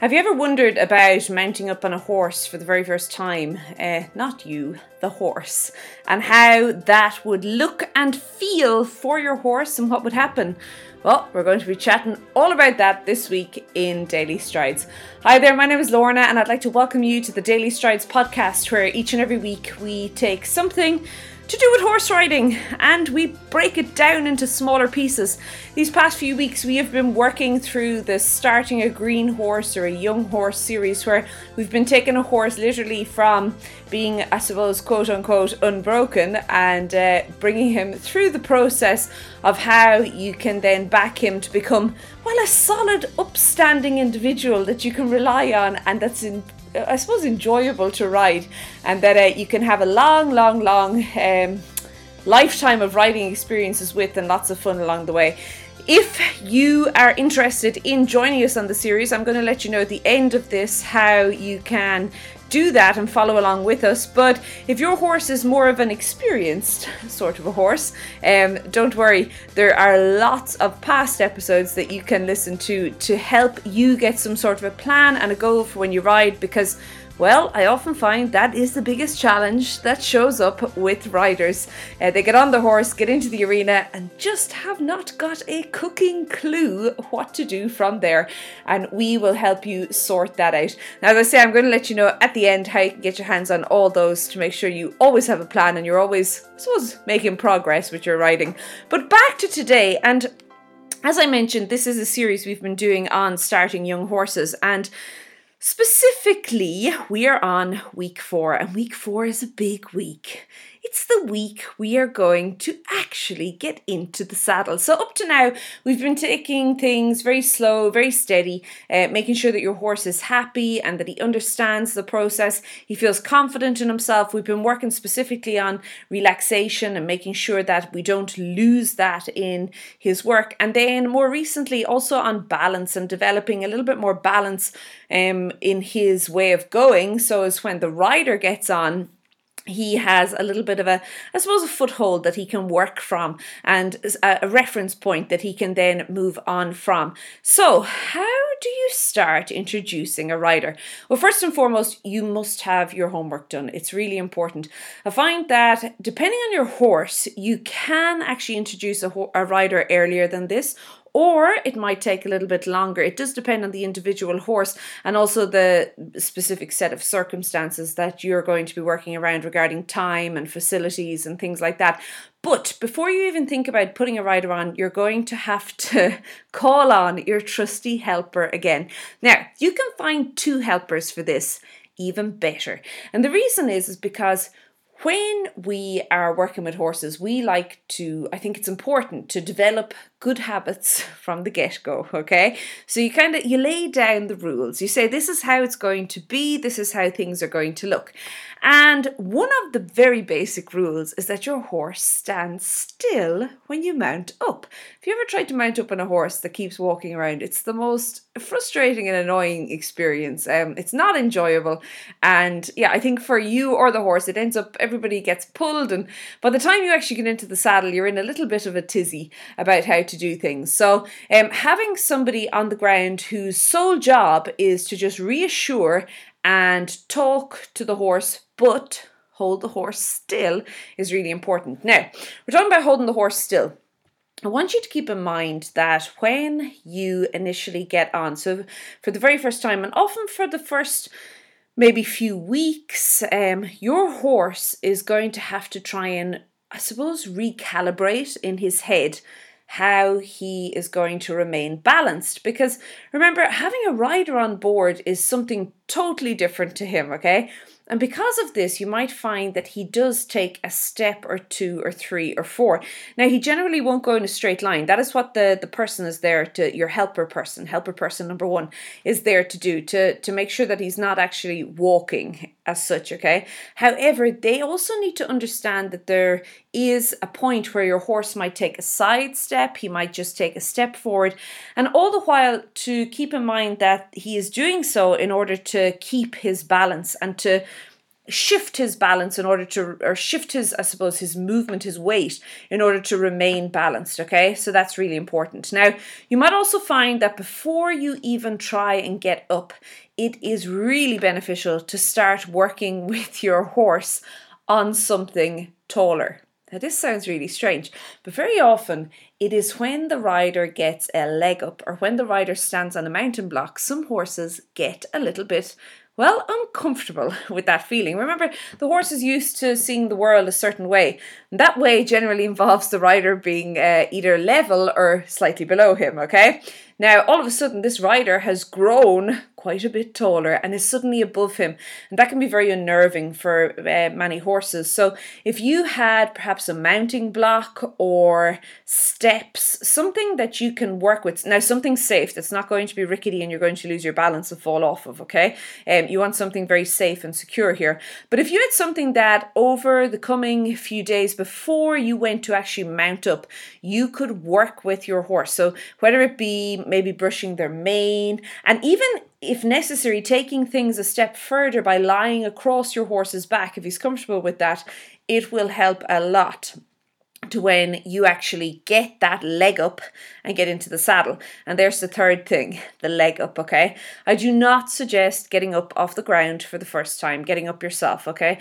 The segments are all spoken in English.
Have you ever wondered about mounting up on a horse for the very first time? Uh, not you, the horse, and how that would look and feel for your horse and what would happen? Well, we're going to be chatting all about that this week in Daily Strides. Hi there, my name is Lorna, and I'd like to welcome you to the Daily Strides podcast, where each and every week we take something to do with horse riding and we break it down into smaller pieces. These past few weeks, we have been working through the Starting a Green Horse or a Young Horse series where we've been taking a horse literally from being, I suppose, quote unquote, unbroken and uh, bringing him through the process of how you can then back him to become, well, a solid, upstanding individual that you can rely on and that's in I suppose, enjoyable to ride, and that uh, you can have a long, long, long um, lifetime of riding experiences with, and lots of fun along the way. If you are interested in joining us on the series, I'm going to let you know at the end of this how you can do that and follow along with us. But if your horse is more of an experienced sort of a horse, um, don't worry, there are lots of past episodes that you can listen to to help you get some sort of a plan and a goal for when you ride because well, I often find that is the biggest challenge that shows up with riders. Uh, they get on the horse, get into the arena, and just have not got a cooking clue what to do from there. And we will help you sort that out. Now, as I say, I'm going to let you know at the end how you can get your hands on all those to make sure you always have a plan and you're always, I suppose, making progress with your riding. But back to today, and as I mentioned, this is a series we've been doing on starting young horses, and Specifically, we are on week four, and week four is a big week. It's the week we are going to actually get into the saddle. So, up to now, we've been taking things very slow, very steady, uh, making sure that your horse is happy and that he understands the process. He feels confident in himself. We've been working specifically on relaxation and making sure that we don't lose that in his work. And then, more recently, also on balance and developing a little bit more balance um, in his way of going. So, as when the rider gets on, he has a little bit of a, I suppose, a foothold that he can work from and a reference point that he can then move on from. So, how do you start introducing a rider? Well, first and foremost, you must have your homework done. It's really important. I find that depending on your horse, you can actually introduce a, a rider earlier than this, or it might take a little bit longer. It does depend on the individual horse and also the specific set of circumstances that you're going to be working around regarding time and facilities and things like that. But before you even think about putting a rider on, you're going to have to call on your trusty helper again. Now, you can find two helpers for this, even better. And the reason is is because when we are working with horses, we like to, I think it's important to develop good habits from the get-go, okay? So you kind of you lay down the rules. You say this is how it's going to be, this is how things are going to look. And one of the very basic rules is that your horse stands still when you mount up. If you ever tried to mount up on a horse that keeps walking around, it's the most frustrating and annoying experience. Um, it's not enjoyable. And yeah, I think for you or the horse, it ends up everybody gets pulled. And by the time you actually get into the saddle, you're in a little bit of a tizzy about how to do things. So um, having somebody on the ground whose sole job is to just reassure and talk to the horse, but hold the horse still is really important. Now, we're talking about holding the horse still. I want you to keep in mind that when you initially get on, so for the very first time, and often for the first maybe few weeks, um, your horse is going to have to try and, I suppose, recalibrate in his head how he is going to remain balanced. Because remember, having a rider on board is something totally different to him, okay? And because of this, you might find that he does take a step or two or three or four. Now, he generally won't go in a straight line. That is what the, the person is there to, your helper person, helper person number one, is there to do, to, to make sure that he's not actually walking as such, okay? However, they also need to understand that there is a point where your horse might take a side step, he might just take a step forward, and all the while to keep in mind that he is doing so in order to keep his balance and to shift his balance in order to or shift his i suppose his movement his weight in order to remain balanced okay? So that's really important. Now you might also find that before you even try and get up it is really beneficial to start working with your horse on something taller. Now, this sounds really strange, but very often it is when the rider gets a leg up or when the rider stands on a mounting block, some horses get a little bit well, uncomfortable with that feeling. Remember, the horse is used to seeing the world a certain way. And that way generally involves the rider being uh, either level or slightly below him, okay? Now, all of a sudden, this rider has grown quite a bit taller and is suddenly above him. And that can be very unnerving for uh, many horses. So, if you had perhaps a mounting block or steps, something that you can work with, now something safe that's not going to be rickety and you're going to lose your balance and fall off of, okay? Um, you want something very safe and secure here. But if you had something that over the coming few days before you went to actually mount up, you could work with your horse. So, whether it be maybe brushing their mane, and even if necessary, taking things a step further by lying across your horse's back, if he's comfortable with that, it will help a lot to when you actually get that leg up and get into the saddle. And there's the third thing the leg up, okay? I do not suggest getting up off the ground for the first time, getting up yourself, okay?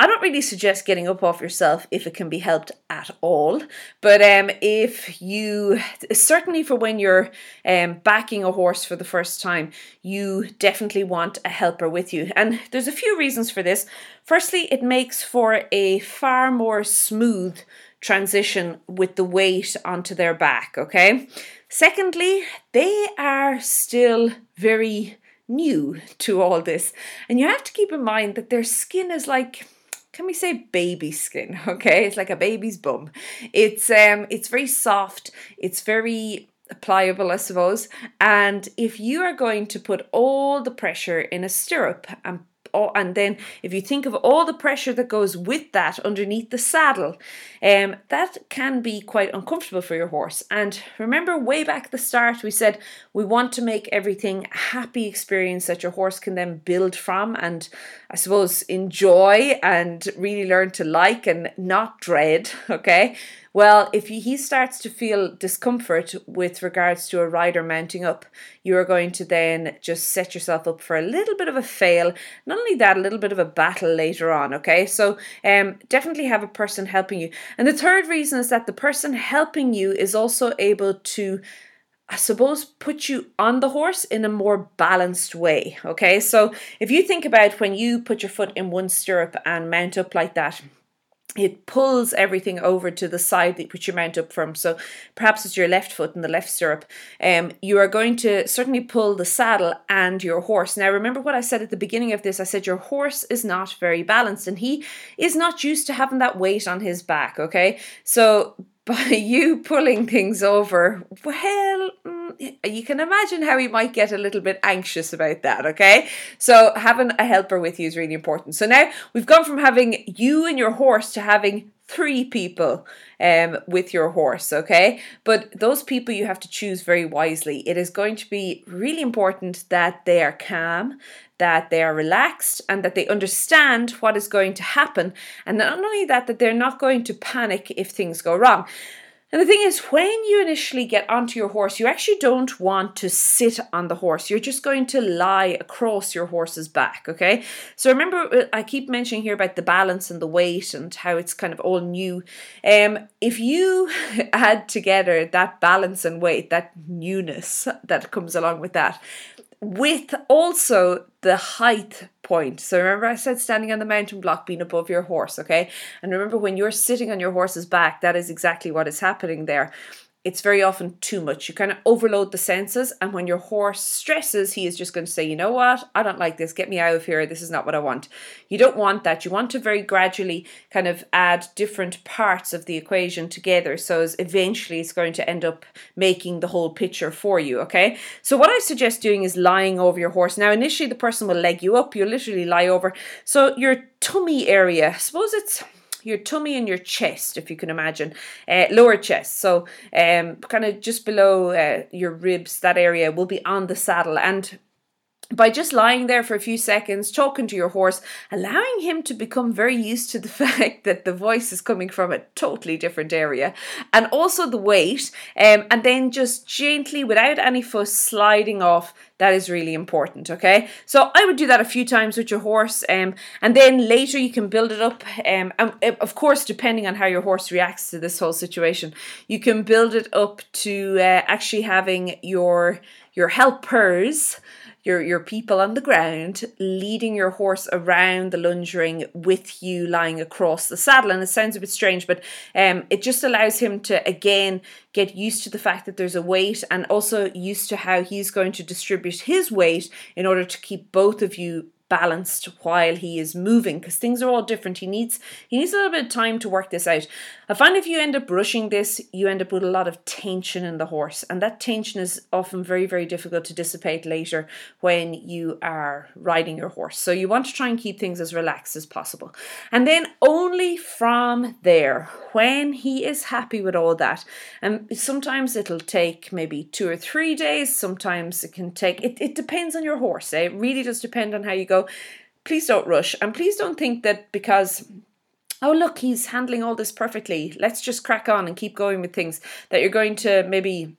I don't really suggest getting up off yourself if it can be helped at all. But um, if you, certainly for when you're um, backing a horse for the first time, you definitely want a helper with you. And there's a few reasons for this. Firstly, it makes for a far more smooth transition with the weight onto their back, okay? Secondly, they are still very new to all this. And you have to keep in mind that their skin is like can we say baby skin? Okay it's like a baby's bum. It's um it's very soft it's very pliable i suppose and if you are going to put all the pressure in a stirrup and and then if you think of all the pressure that goes with that underneath the saddle, um, that can be quite uncomfortable for your horse. And remember, way back at the start, we said we want to make everything a happy experience that your horse can then build from and I suppose enjoy and really learn to like and not dread. Okay. Well, if he starts to feel discomfort with regards to a rider mounting up, you are going to then just set yourself up for a little bit of a fail. Not only that, a little bit of a battle later on. Okay, so um, definitely have a person helping you. And the third reason is that the person helping you is also able to. I suppose put you on the horse in a more balanced way. Okay, so if you think about when you put your foot in one stirrup and mount up like that, it pulls everything over to the side that which your mount up from. So perhaps it's your left foot in the left stirrup. Um, you are going to certainly pull the saddle and your horse. Now remember what I said at the beginning of this. I said your horse is not very balanced and he is not used to having that weight on his back. Okay, so by you pulling things over, well, you can imagine how he might get a little bit anxious about that, okay? So having a helper with you is really important. So now we've gone from having you and your horse to having three people um, with your horse, okay? But those people you have to choose very wisely. It is going to be really important that they are calm, that they are relaxed, and that they understand what is going to happen. And not only that, that they're not going to panic if things go wrong. And the thing is, when you initially get onto your horse, you actually don't want to sit on the horse. You're just going to lie across your horse's back, okay? So remember, uh, I keep mentioning here about the balance and the weight and how it's kind of all new. Um, if you add together that balance and weight, that newness that comes along with that, with also the height point. So remember I said standing on the mounting block being above your horse, okay? And remember when you're sitting on your horse's back, that is exactly what is happening there it's very often too much. You kind of overload the senses, and when your horse stresses, he is just going to say, You know what? I don't like this. Get me out of here. This is not what I want. You don't want that. You want to very gradually kind of add different parts of the equation together. So as eventually it's going to end up making the whole picture for you. Okay. So what I suggest doing is lying over your horse. Now, initially, the person will leg you up. You literally lie over. So your tummy area, suppose it's your tummy and your chest, if you can imagine, uh, lower chest. So, um, kind of just below uh, your ribs, that area will be on the saddle. And by just lying there for a few seconds, talking to your horse, allowing him to become very used to the fact that the voice is coming from a totally different area, and also the weight, um, and then just gently, without any fuss, sliding off. That is really important. Okay, so I would do that a few times with your horse, um, and then later you can build it up. Um, and uh, of course, depending on how your horse reacts to this whole situation, you can build it up to uh, actually having your your helpers your your people on the ground leading your horse around the lunge ring with you lying across the saddle. And it sounds a bit strange but um it just allows him to again get used to the fact that there's a weight and also used to how he's going to distribute his weight in order to keep both of you balanced while he is moving because things are all different. He needs he needs a little bit of time to work this out. I find if you end up rushing this you end up with a lot of tension in the horse and that tension is often very very difficult to dissipate later when you are riding your horse. So you want to try and keep things as relaxed as possible. And then only from there when he is happy with all that and sometimes it'll take maybe two or three days sometimes it can take it, it depends on your horse eh? it really does depend on how you go please don't rush. And please don't think that because oh look he's handling all this perfectly let's just crack on and keep going with things that you're going to maybe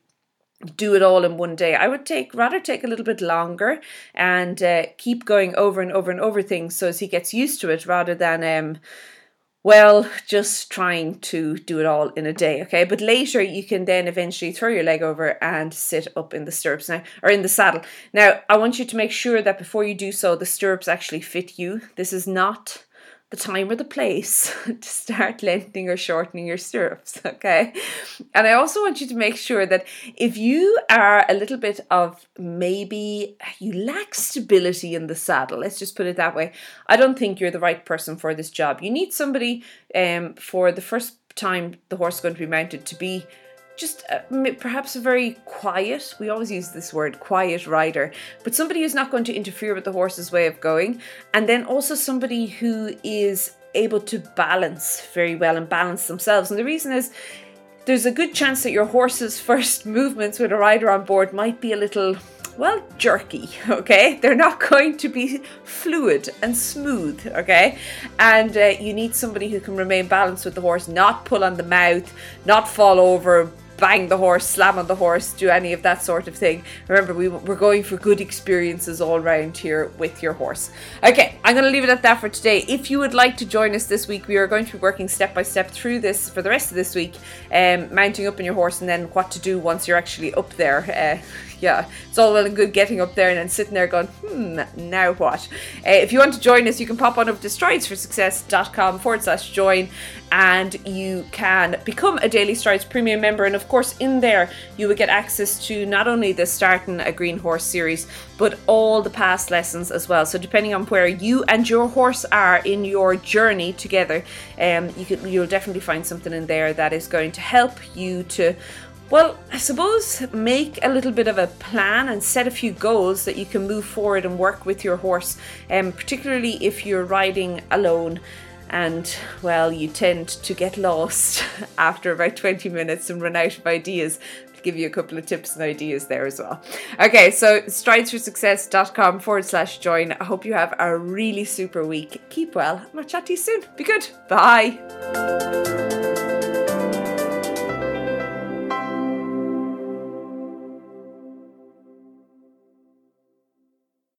do it all in one day i would take rather take a little bit longer and uh, keep going over and over and over things so as he gets used to it rather than um well, just trying to do it all in a day, okay? But later you can then eventually throw your leg over and sit up in the stirrups now, or in the saddle. Now, I want you to make sure that before you do so, the stirrups actually fit you. This is not the time or the place to start lengthening or shortening your stirrups, okay? And I also want you to make sure that if you are a little bit of maybe you lack stability in the saddle, let's just put it that way, I don't think you're the right person for this job. You need somebody um, for the first time the horse is going to be mounted to be just uh, perhaps a very quiet, we always use this word, quiet rider, but somebody who's not going to interfere with the horse's way of going. And then also somebody who is able to balance very well and balance themselves. And the reason is there's a good chance that your horse's first movements with a rider on board might be a little well, jerky, okay? They're not going to be fluid and smooth, okay? And uh, you need somebody who can remain balanced with the horse, not pull on the mouth, not fall over, bang the horse, slam on the horse, do any of that sort of thing. Remember, we, we're going for good experiences all around here with your horse. Okay, I'm going to leave it at that for today. If you would like to join us this week, we are going to be working step by step through this for the rest of this week, um, mounting up on your horse and then what to do once you're actually up there. Uh, yeah, it's all well and good getting up there and then sitting there going, hmm, now what? Uh, if you want to join us, you can pop on over to stridesforsuccess.com forward slash join and you can become a Daily Strides premium member. And of course, in there, you will get access to not only the Starting a Green Horse series, but all the past lessons as well. So, depending on where you and your horse are in your journey together, um, you can, you'll definitely find something in there that is going to help you to well, I suppose make a little bit of a plan and set a few goals that you can move forward and work with your horse, um, particularly if you're riding alone and well, you tend to get lost after about 20 minutes and run out of ideas. I'll give you a couple of tips and ideas there as well. Okay, so stridesforsuccess.com forward slash join. I hope you have a really super week. Keep well, and I'll chat to you soon. Be good. Bye.